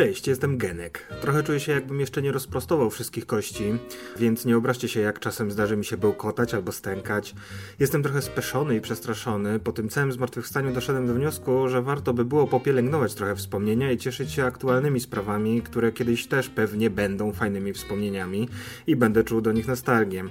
Cześć, jestem Genek. Trochę czuję się jakbym jeszcze nie rozprostował wszystkich kości, więc nie obraźcie się jak czasem zdarzy mi się bełkotać albo stękać. Jestem trochę speszony i przestraszony. Po tym całym zmartwychwstaniu doszedłem do wniosku, że warto by było popielęgnować trochę wspomnienia i cieszyć się aktualnymi sprawami, które kiedyś też pewnie będą fajnymi wspomnieniami i będę czuł do nich nostalgię.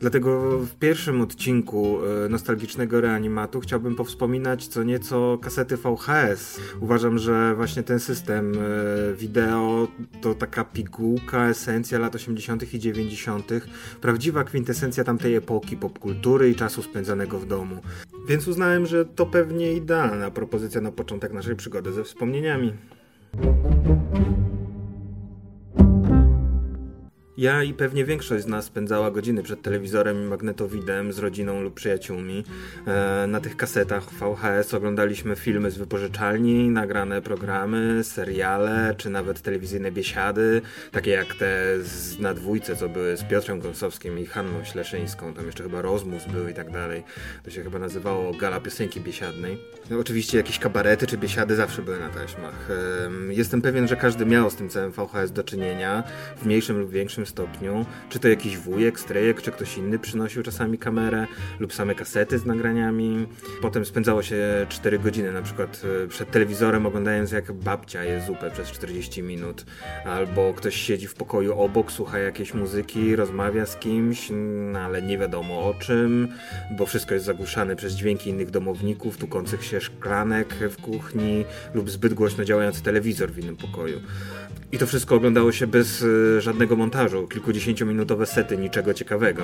Dlatego w pierwszym odcinku e, nostalgicznego reanimatu chciałbym powspominać co nieco kasety VHS. Uważam, że właśnie ten system e, wideo to taka pigułka, esencja lat 80. i 90., prawdziwa kwintesencja tamtej epoki popkultury i czasu spędzanego w domu. Więc uznałem, że to pewnie idealna propozycja na początek naszej przygody ze wspomnieniami. Ja i pewnie większość z nas spędzała godziny przed telewizorem i magnetowidem z rodziną lub przyjaciółmi. E, na tych kasetach VHS oglądaliśmy filmy z wypożyczalni, nagrane programy, seriale, czy nawet telewizyjne biesiady, takie jak te z, na dwójce, co były z Piotrem Gąsowskim i Hanną Śleszyńską. Tam jeszcze chyba Rozmus był i tak dalej. To się chyba nazywało Gala Piosenki Biesiadnej. No, oczywiście jakieś kabarety czy biesiady zawsze były na taśmach. Jestem pewien, że każdy miał z tym całym VHS do czynienia, w mniejszym lub większym stopniu. Czy to jakiś wujek, strejek, czy ktoś inny przynosił czasami kamerę lub same kasety z nagraniami. Potem spędzało się 4 godziny na przykład e, przed telewizorem oglądając jak babcia je zupę przez 40 minut. Albo ktoś siedzi w pokoju obok, słucha jakiejś muzyki, rozmawia z kimś, ale nie wiadomo o czym, bo wszystko jest zagłuszane przez dźwięki innych domowników, tukących się szklanek w kuchni lub zbyt głośno działający telewizor w innym pokoju. I to wszystko oglądało się bez e, żadnego montażu, kilkudziesięciominutowe sety, niczego ciekawego.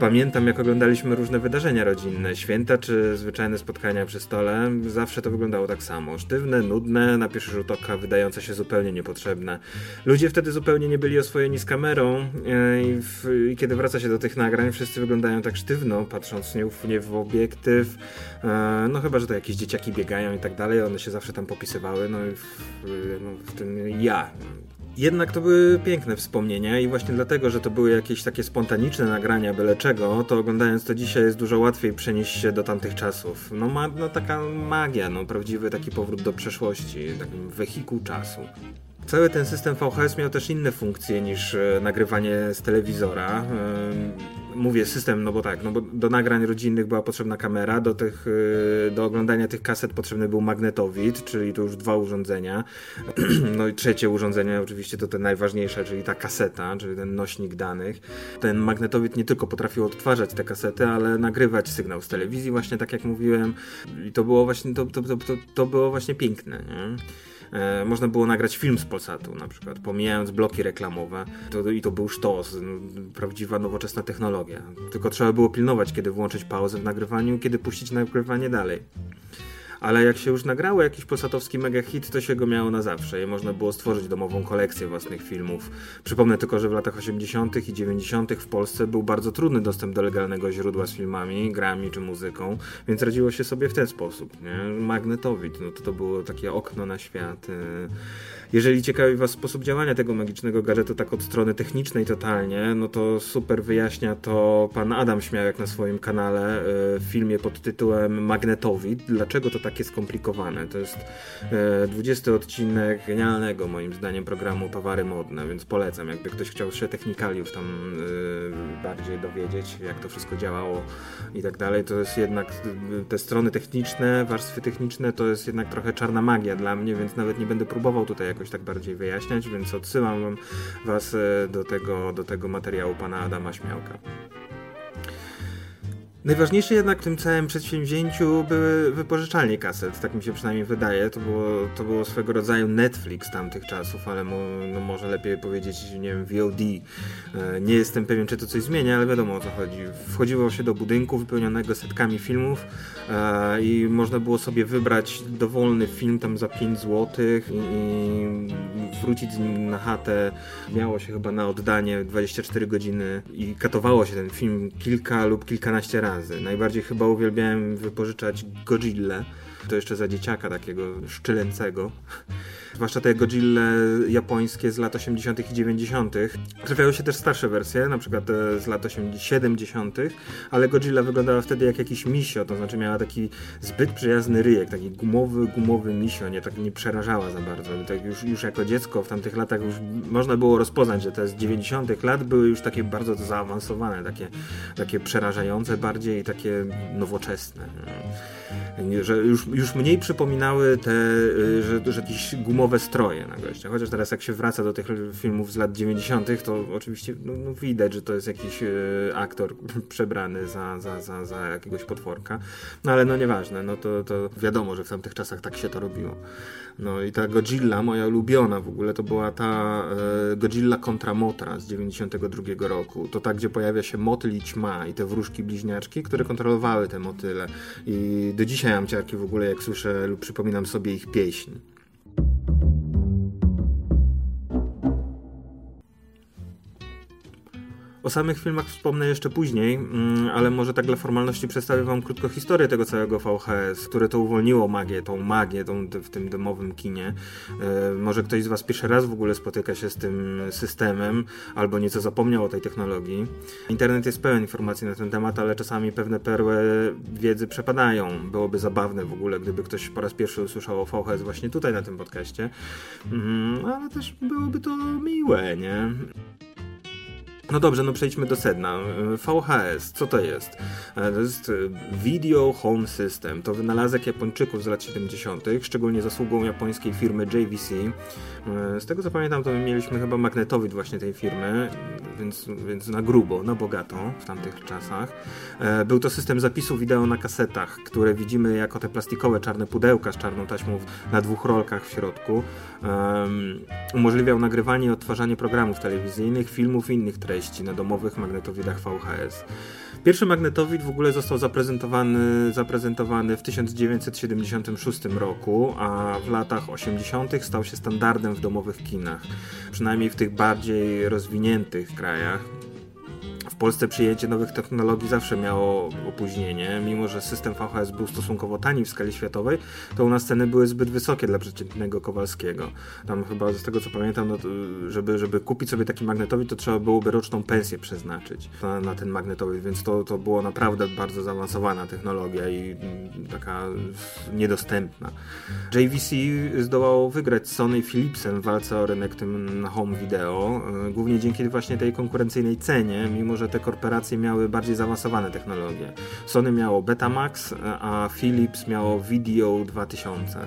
Pamiętam, jak oglądaliśmy różne wydarzenia rodzinne, święta czy zwyczajne spotkania przy stole. Zawsze to wyglądało tak samo. Sztywne, nudne, na pierwszy rzut oka wydające się zupełnie niepotrzebne. Ludzie wtedy zupełnie nie byli oswojeni z kamerą e, i, w, i kiedy wraca się do tych nagrań, wszyscy wyglądają tak sztywno, patrząc nie w obiektyw. E, no chyba, że to jakieś dzieciaki biegają i tak dalej, one się zawsze tam popisywały, no i w, no, w tym ja jednak to były piękne wspomnienia i właśnie dlatego, że to były jakieś takie spontaniczne nagrania byle czego, to oglądając to dzisiaj jest dużo łatwiej przenieść się do tamtych czasów. No, ma, no taka magia, no prawdziwy taki powrót do przeszłości, taki wehikuł czasu. Cały ten system VHS miał też inne funkcje niż e, nagrywanie z telewizora. Mówię system, no bo tak, no bo do nagrań rodzinnych była potrzebna kamera, do, tych, e, do oglądania tych kaset potrzebny był magnetowid, czyli to już dwa urządzenia. No i trzecie urządzenie oczywiście to te najważniejsze, czyli ta kaseta, czyli ten nośnik danych. Ten magnetowid nie tylko potrafił odtwarzać te kasety, ale nagrywać sygnał z telewizji, właśnie tak jak mówiłem. I to było właśnie, to, to, to, to było właśnie piękne. Nie? E, można było nagrać film z Polsatu na przykład, pomijając bloki reklamowe to, i to był sztos, no, prawdziwa nowoczesna technologia. Tylko trzeba było pilnować, kiedy włączyć pauzę w nagrywaniu, kiedy puścić nagrywanie dalej ale jak się już nagrało jakiś polsatowski mega hit, to się go miało na zawsze i można było stworzyć domową kolekcję własnych filmów. Przypomnę tylko, że w latach 80. i 90. w Polsce był bardzo trudny dostęp do legalnego źródła z filmami, grami czy muzyką, więc radziło się sobie w ten sposób. Nie? Magnetowid, no to to było takie okno na świat. Y, jeżeli ciekawi Was sposób działania tego magicznego gadżetu tak od strony technicznej totalnie, no to super wyjaśnia to pan Adam Śmiałek na swoim kanale y, w filmie pod tytułem Magnetowid. Dlaczego to takie skomplikowane? To jest 20 y, odcinek genialnego moim zdaniem programu Towary Modne, więc polecam. Jakby ktoś chciał się technikaliów tam y, bardziej dowiedzieć, jak to wszystko działało i tak dalej, to jest jednak te strony techniczne, warstwy techniczne to jest jednak trochę czarna magia dla mnie, więc nawet nie będę próbował tutaj jakoś jakoś tak bardziej wyjaśniać, więc odsyłam Was e, do tego, do tego materiału pana Adama Śmiałka. Najważniejsze jednak w tym całym przedsięwzięciu były wypożyczalnie kaset, tak mi się przynajmniej wydaje. To było, to było swego rodzaju Netflix tamtych czasów, ale mo, no może lepiej powiedzieć, nie wiem, VOD. E, nie jestem pewien, czy to coś zmienia, ale wiadomo o co chodzi. Wchodziło się do budynku wypełnionego setkami filmów e, i można było sobie wybrać dowolny film tam za 5 zł i wrócić z nim na chatę. Miało się chyba na oddanie 24 godziny i katowało się ten film kilka lub kilkanaście razy razy. Najbardziej chyba uwielbiałem wypożyczać Godzilla To jeszcze za dzieciaka takiego szczylęcego. Zwłaszcza te Godzilla japońskie z lat 80. i 90. Trafiały się też starsze wersje, na przykład z lat 80, 70., ale Godzilla wyglądała wtedy jak jakiś misio, to znaczy miała taki zbyt przyjazny ryjek, taki gumowy, gumowy misio, nie, tak nie przerażała za bardzo. Tak już, już jako dziecko w tamtych latach już można było rozpoznać, że te z 90. lat były już takie bardzo zaawansowane, takie, takie przerażające bardziej i takie nowoczesne że już, już mniej przypominały te, y, że, że jakieś gumowe stroje na gościa. Chociaż teraz jak się wraca do tych filmów z lat 90., to oczywiście no, no widać, że to jest jakiś y, aktor przebrany za, za, za, za jakiegoś potworka. No ale no nieważne, no to, to wiadomo, że w tamtych czasach tak się to robiło. No i ta Godzilla, moja ulubiona w ogóle, to była ta e, Godzilla kontra Motra z 92 roku. To tak, gdzie pojawia się motyl i ćma i te wróżki bliźniaczki, które kontrolowały te motyle. I do dzisiaj mam ciarki w ogóle, jak słyszę lub przypominam sobie ich pieśń. O samych filmach wspomnę jeszcze później, mm, ale może tak dla formalności przedstawię wam krótko historię tego całego VHS, które to uwolniło magię, tą magię tą, w tym demowym kinie. E, może ktoś z was pierwszy raz w ogóle spotyka się z tym systemem, albo nieco zapomniał o tej technologii. Internet jest pełen informacji na ten temat, ale czasami pewne perły wiedzy przepadają. Byłoby zabawne w ogóle, gdyby ktoś po raz pierwszy usłyszał o VHS właśnie tutaj na tym podcaście. Mm, ale też byłoby to miłe, nie? No dobrze, no przejdźmy do sedna. VHS, co to jest? E, to jest e, Video Home System. To wynalazek Japończyków z lat 70., szczególnie zasługą japońskiej firmy JVC. E, z tego co pamiętam, to my mieliśmy chyba magnetowid właśnie tej firmy, więc, więc na grubo, na bogato w tamtych czasach. Był to system zapisu wideo na kasetach, które widzimy jako te plastikowe czarne pudełka z czarną taśmą na dwóch rolkach w środku. Um, umożliwiał nagrywanie i odtwarzanie programów telewizyjnych, filmów i innych treści treści na domowych magnetowidach VHS. Pierwszy magnetowid w ogóle został zaprezentowany, zaprezentowany w 1976 roku, a w latach 80. stał się standardem w domowych kinach, przynajmniej w tych bardziej rozwiniętych krajach. Polsce przyjęcie nowych technologii zawsze miało opóźnienie, mimo że system VHS był stosunkowo tani w skali światowej, to u nas ceny były zbyt wysokie dla przeciętnego Kowalskiego. Tam chyba z tego co pamiętam, no, żeby, żeby kupić sobie taki magnetowy, to trzeba byłoby roczną pensję przeznaczyć na, na ten magnetowy, więc to, to było naprawdę bardzo zaawansowana technologia i mm, taka niedostępna. JVC zdołało wygrać Sony Philipsem w walce o rynek tym home video, e, głównie dzięki właśnie tej konkurencyjnej cenie, mimo że te korporacje miały bardziej zaawansowane technologie. Sony miało Betamax, a Philips miało Video 2000.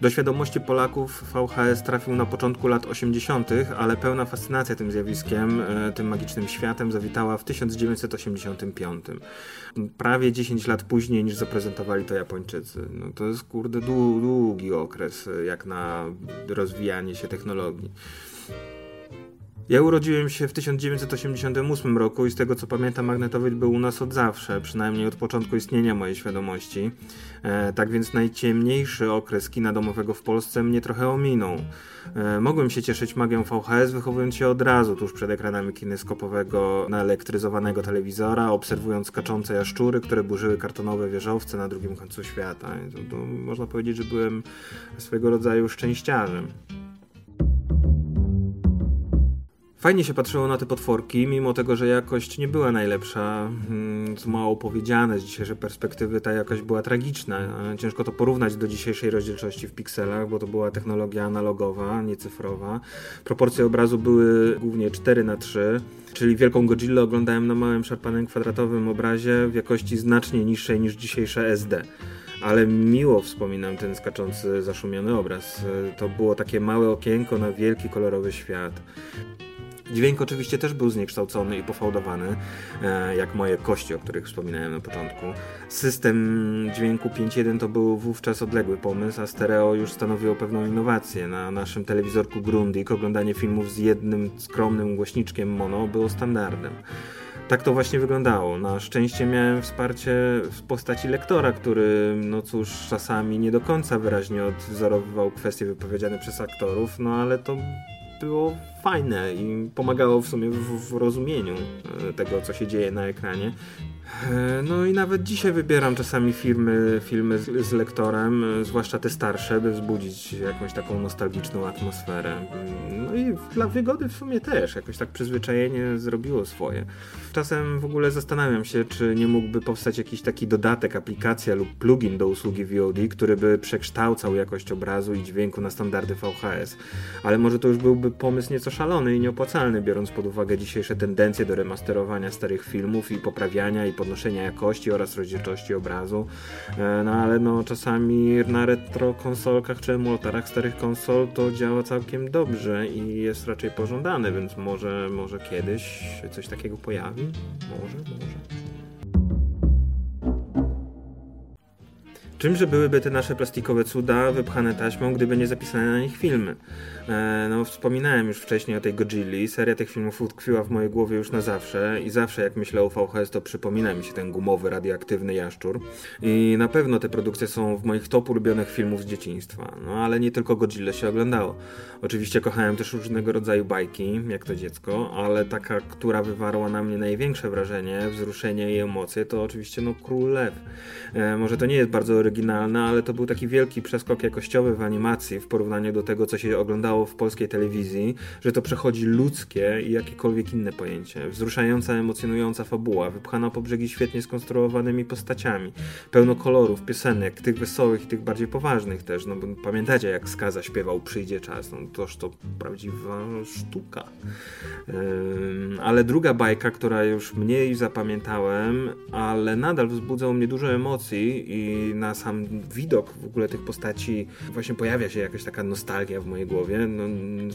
Do świadomości Polaków VHS trafił na początku lat 80., ale pełna fascynacja tym zjawiskiem, e, tym magicznym światem zawitała w 1985. Prawie 10 lat później niż zaprezentowali to Japończycy. No to jest kurde długi okres e, jak na rozwijanie się technologii. Ja urodziłem się w 1988 roku i z tego co pamiętam magnetowid był u nas od zawsze, przynajmniej od początku istnienia mojej świadomości. E, tak więc najciemniejszy okres kina domowego w Polsce mnie trochę ominął. E, mogłem się cieszyć magią VHS wychowując się od razu tuż przed ekranami kineskopowego naelektryzowanego telewizora, obserwując skaczące jaszczury, które burzyły kartonowe wieżowce na drugim końcu świata. To, to można powiedzieć, że byłem swego rodzaju szczęściarzem. Fajnie się patrzyło na te potworki, mimo tego, że jakość nie była najlepsza. Co mało powiedziane, z dzisiejszej perspektywy ta jakość była tragiczna. Ciężko to porównać do dzisiejszej rozdzielczości w pikselach, bo to była technologia analogowa, nie cyfrowa. Proporcje obrazu były głównie 4 na 3 czyli Wielką Godzilla oglądałem na małym szarpanym kwadratowym obrazie w jakości znacznie niższej niż dzisiejsze SD ale miło wspominam ten skaczący, zaszumiony obraz. To było takie małe okienko na wielki, kolorowy świat. Dźwięk oczywiście też był zniekształcony i pofałdowany, e, jak moje kości, o których wspominałem na początku. System dźwięku 5.1 to był wówczas odległy pomysł, a stereo już stanowiło pewną innowację. Na naszym telewizorku Grundig oglądanie filmów z jednym skromnym głośniczkiem mono było standardem. Tak to właśnie wyglądało. Na szczęście miałem wsparcie w postaci lektora, który, no cóż, czasami nie do końca wyraźnie odwzorowywał kwestie wypowiedziane przez aktorów, no ale to było fajne i pomagało w sumie w, w rozumieniu e, tego, co się dzieje na ekranie. E, no i nawet dzisiaj wybieram czasami filmy, filmy z, z, lektorem, e, zwłaszcza te starsze, by wzbudzić jakąś taką nostalgiczną atmosferę. No i dla wygody w sumie też, jakoś tak przyzwyczajenie zrobiło swoje. Czasem w ogóle zastanawiam się, czy nie mógłby powstać jakiś taki dodatek, aplikacja lub plugin do usługi VOD, który by przekształcał jakość obrazu i dźwięku na standardy VHS. Ale może to już byłby pomysł nieco szalony i nieopłacalny, biorąc pod uwagę dzisiejsze tendencje do remasterowania starych filmów i poprawiania i podnoszenia jakości oraz rozdzielczości obrazu. E, no ale no czasami na retro konsolkach czy emulatorach starych konsol to działa całkiem dobrze i jest raczej pożądane, więc może, może kiedyś coś takiego pojawi. Może, może. Czymże byłyby te nasze plastikowe cuda wypchane taśmą, gdyby nie zapisane na nich filmy? E, no, wspominałem już wcześniej o tej Godzilli. Seria tych filmów utkwiła w mojej głowie już na zawsze i zawsze jak myślę o VHS, to przypomina mi się ten gumowy, radioaktywny jaszczur. I na pewno te produkcje są w moich top ulubionych filmów z dzieciństwa. No, ale nie tylko Godzilla się oglądało. Oczywiście kochałem też różnego rodzaju bajki, jak to dziecko, ale taka, która wywarła na mnie największe wrażenie, wzruszenie i emocje, to oczywiście no Król Lew. E, może to nie jest bardzo oryginalne, ale to był taki wielki przeskok jakościowy w animacji w porównaniu do tego, co się oglądało w polskiej telewizji, że to przechodzi ludzkie i jakiekolwiek inne pojęcie. Wzruszająca, emocjonująca fabuła, wypchana po brzegi świetnie skonstruowanymi postaciami, pełno kolorów, piosenek, tych wesołych i tych bardziej poważnych też, no pamiętacie jak Skaza śpiewał Przyjdzie czas, no toż to prawdziwa sztuka. ale druga bajka, która już mniej zapamiętałem, ale nadal wzbudza u mnie dużo emocji i na sam widok w ogóle tych postaci właśnie pojawia się jakaś taka nostalgia w mojej głowie. No,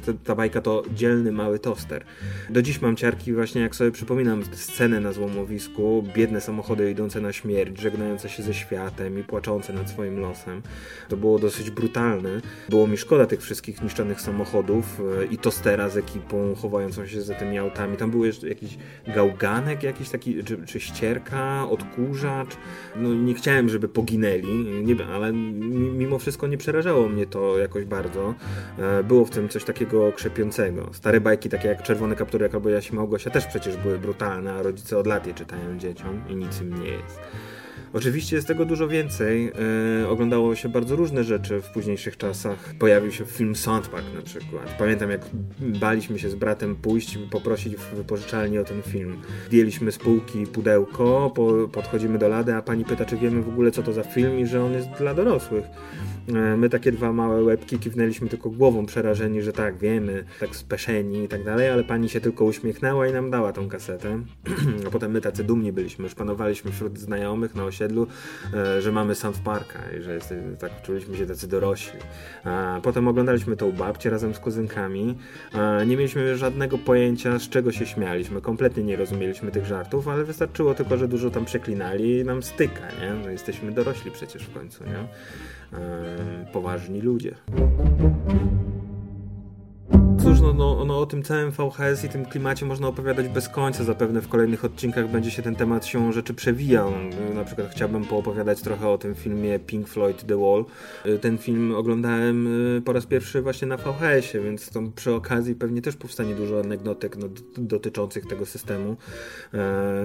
ta, ta bajka to dzielny mały toster. Do dziś mam ciarki właśnie jak sobie przypominam scenę na złomowisku, biedne samochody idące na śmierć, żegnające się ze światem i płaczące nad swoim losem. To było dosyć brutalne. Było mi szkoda tych wszystkich niszczonych samochodów e, i tostera z ekipą chowającą się za tymi autami. Tam był jeszcze jakiś gałganek jakiś taki, czy, czy ścierka, odkurzacz. No nie chciałem, żeby poginęli, nie, ale mimo wszystko nie przerażało mnie to jakoś bardzo. E, było w tym coś takiego krzepiącego. Stare bajki takie jak Czerwony Kapturek albo Jaś Małgosia też przecież były brutalne, a rodzice od lat je czytają dzieciom i nic im nie jest. Oczywiście jest tego dużo więcej. E, oglądało się bardzo różne rzeczy w późniejszych czasach. Pojawił się film Soundpack na przykład. Pamiętam jak baliśmy się z bratem pójść i poprosić w wypożyczalni o ten film. Zdjęliśmy z półki pudełko, po, podchodzimy do lady, a pani pyta, czy wiemy w ogóle co to za film i że on jest dla dorosłych. E, my takie dwa małe łebki kiwnęliśmy tylko głową przerażeni, że tak, wiemy, tak speszeni i tak dalej, ale pani się tylko uśmiechnęła i nam dała tą kasetę. A potem my tacy dumni byliśmy, już panowaliśmy wśród znajomych na osiedlu, e, że mamy South Parka i że jest, tak czuliśmy się tacy dorośli. Potem oglądaliśmy to u babci razem z kuzynkami. Nie mieliśmy żadnego pojęcia, z czego się śmialiśmy. Kompletnie nie rozumieliśmy tych żartów, ale wystarczyło tylko, że dużo tam przeklinali i nam styka, nie? No, jesteśmy dorośli przecież w końcu, nie? poważni ludzie. No, no, o tym całym VHS i tym klimacie można opowiadać bez końca. Zapewne w kolejnych odcinkach będzie się ten temat się rzeczy przewijał. Na przykład chciałbym poopowiadać trochę o tym filmie Pink Floyd The Wall. Ten film oglądałem y, po raz pierwszy właśnie na VHS-ie, więc to przy okazji pewnie też powstanie dużo anegdotek no, dotyczących tego systemu.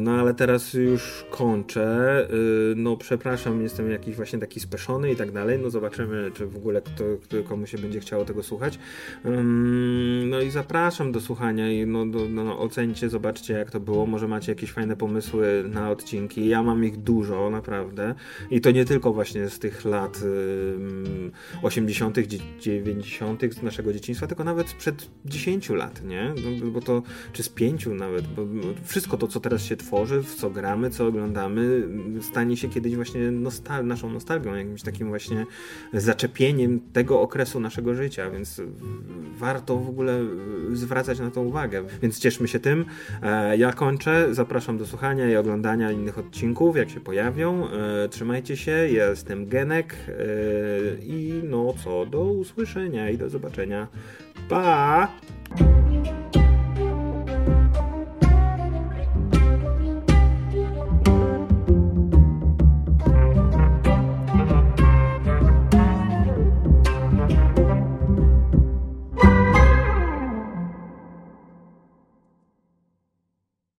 No ale teraz już kończę. Y, no przepraszam, jestem jakiś właśnie taki speszony i tak dalej. No zobaczymy, czy w ogóle kto, komu się będzie chciało tego słuchać. No i zapraszam do słuchania i no, no, no, ocencie, zobaczcie jak to było. Może macie jakieś fajne pomysły na odcinki. Ja mam ich dużo, naprawdę. I to nie tylko właśnie z tych lat y, 80., 90. z naszego dzieciństwa, tylko nawet sprzed 10 lat, nie? No, bo to, czy z 5 nawet, bo wszystko to, co teraz się tworzy, w co gramy, co oglądamy, stanie się kiedyś właśnie nostal naszą nostalgią, jakimś takim właśnie zaczepieniem tego okresu naszego życia, więc warto w ogóle zwracać na to uwagę. Więc cieszmy się tym. E, ja kończę. Zapraszam do słuchania i oglądania innych odcinków, jak się pojawią. E, trzymajcie się. Ja jestem Genek e, i no co, do usłyszenia i do zobaczenia. Pa!